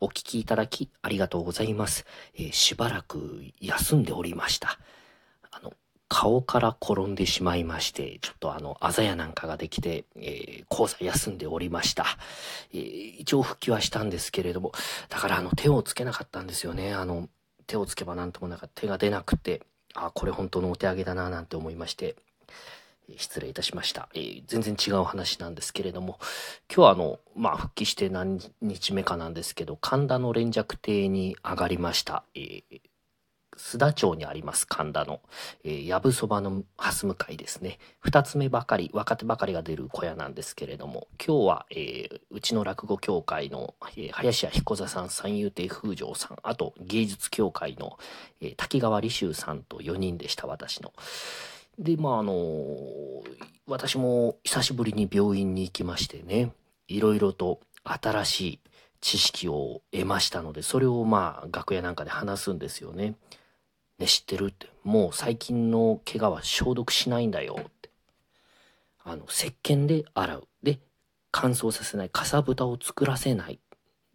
お聞きいただきありがとうございます。えーしばらく休んでおりました。あの、顔から転んでしまいまして、ちょっとあの、あざやなんかができて、えー講座休んでおりました。えー一応復帰はしたんですけれども、だからあの、手をつけなかったんですよね。あの、手をつけばなんともなか手が出なくて、あ、これ本当のお手上げだななんて思いまして、失礼いたしました。えー全然違う話なんですけれども、今日はあの、まあ、復帰して何日目かなんですけど、神田の連雀亭に上がりました。えー須田町にあります神田の、えー、やぶそばの蓮向かいですね。二つ目ばかり、若手ばかりが出る小屋なんですけれども、今日は、えーうちの落語協会の、えー林家彦座さん、三遊亭風城さん、あと芸術協会の、えー滝川利修さんと4人でした、私の。で、まあ、あの私も久しぶりに病院に行きましてね、いろいろと新しい知識を得ましたので、それをまあ、楽屋なんかで話すんですよね。ね、知ってるって。もう最近の怪我は消毒しないんだよって。あの、石鹸で洗う。で、乾燥させない。かさぶたを作らせない。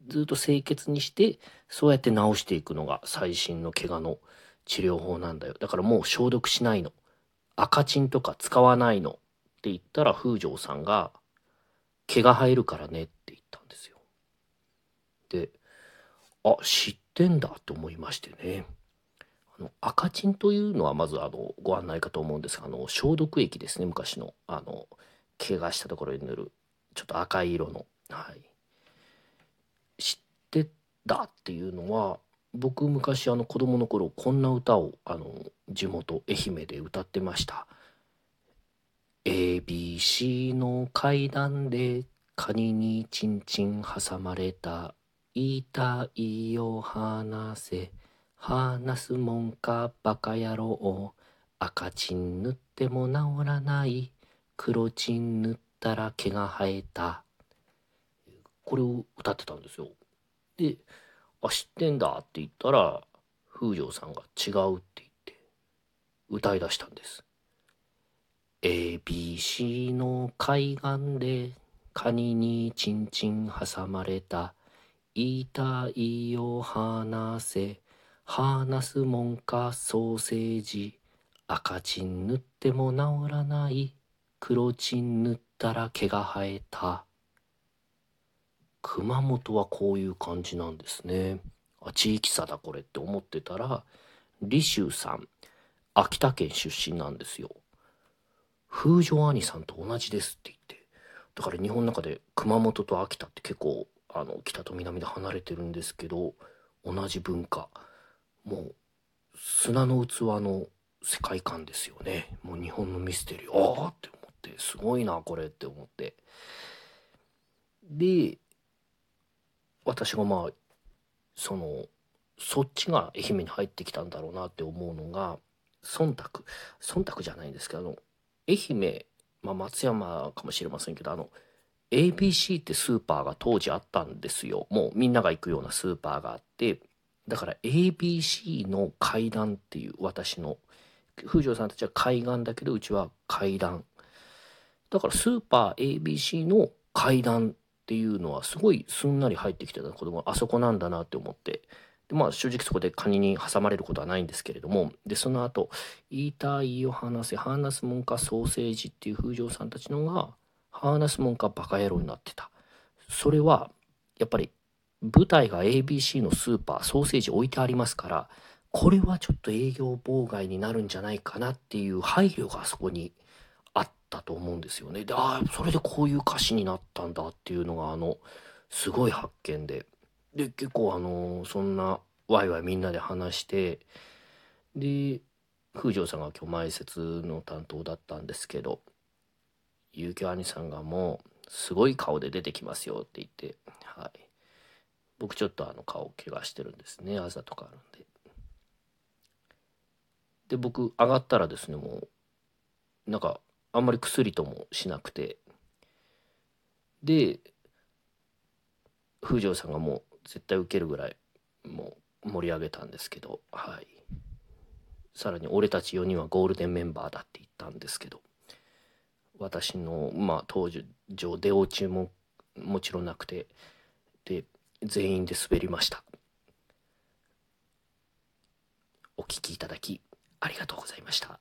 ずっと清潔にして、そうやって治していくのが最新の怪我の治療法なんだよ。だからもう消毒しないの。赤チンとか使わないの。って言ったら、風城さんが、毛が生えるからねって言ったんですよ。で、あ、知ってんだと思いましてね。あの赤チンというのはまずあのご案内かと思うんですがあの消毒液ですね昔のあの怪我したところに塗るちょっと赤い色の、はい、知ってたっていうのは僕昔あの子供の頃こんな歌をあの地元愛媛で歌ってました「ABC の階段でカニにチンチン挟まれた痛いよ話せ」話すもんかバカ野郎。赤チン塗っても治らない。黒チン塗ったら毛が生えた。これを歌ってたんですよ。で「あ知ってんだ」って言ったら風城さんが「違う」って言って歌い出したんです。ABC の海岸でカニにチンチン挟まれた痛いよ話せ話すもんかソーセージ赤チン塗っても治らない黒チン塗ったら毛が生えた。熊本はこういう感じなんですね。あ地域差だこれって思ってたら李州さん秋田県出身なんですよ。風城兄さんと同じですって言って。だから日本の中で熊本と秋田って結構あの北と南で離れてるんですけど同じ文化。もう砂の器の世界観ですよね。もう日本のミステリーああって思ってすごいなこれって思って。で私がまあそのそっちが愛媛に入ってきたんだろうなって思うのが忖度。忖度じゃないんですけど愛媛、まあ、松山かもしれませんけどあの ABC ってスーパーが当時あったんですよ。もうみんなが行くようなスーパーがあってだから ABC の階段っていう私の風城さんたちは海岸だけどうちは階段。だからスーパー ABC の階段っていうのはすごいすんなり入ってきてた子供があそこなんだなって思って。でまあ正直そこでカニに挟まれることはないんですけれども。でその後言いたいよ話せ話すもんかソーセージっていう風城さんたちのが話すもんかバカ野郎になってた。それはやっぱり舞台が ABC のスーパーソーセージ置いてありますからこれはちょっと営業妨害になるんじゃないかなっていう配慮があそこにあったと思うんですよね。でああそれでこういう歌詞になったんだっていうのがあのすごい発見で。で結構あのそんなワイワイみんなで話してで風城さんが今日前説の担当だったんですけど結城兄さんがもうすごい顔で出てきますよって言ってはい。僕ちょっとあの顔怪我してるんですねあざとかあるんで。で僕上がったらですねもうなんかあんまり薬ともしなくて。で風城さんがもう絶対受けるぐらいもう盛り上げたんですけど。はい。さらに俺たち4人はゴールデンメンバーだって言ったんですけど。私のまあ当時上出落ちももちろんなくて。で全員で滑りました。お聴きいただきありがとうございました。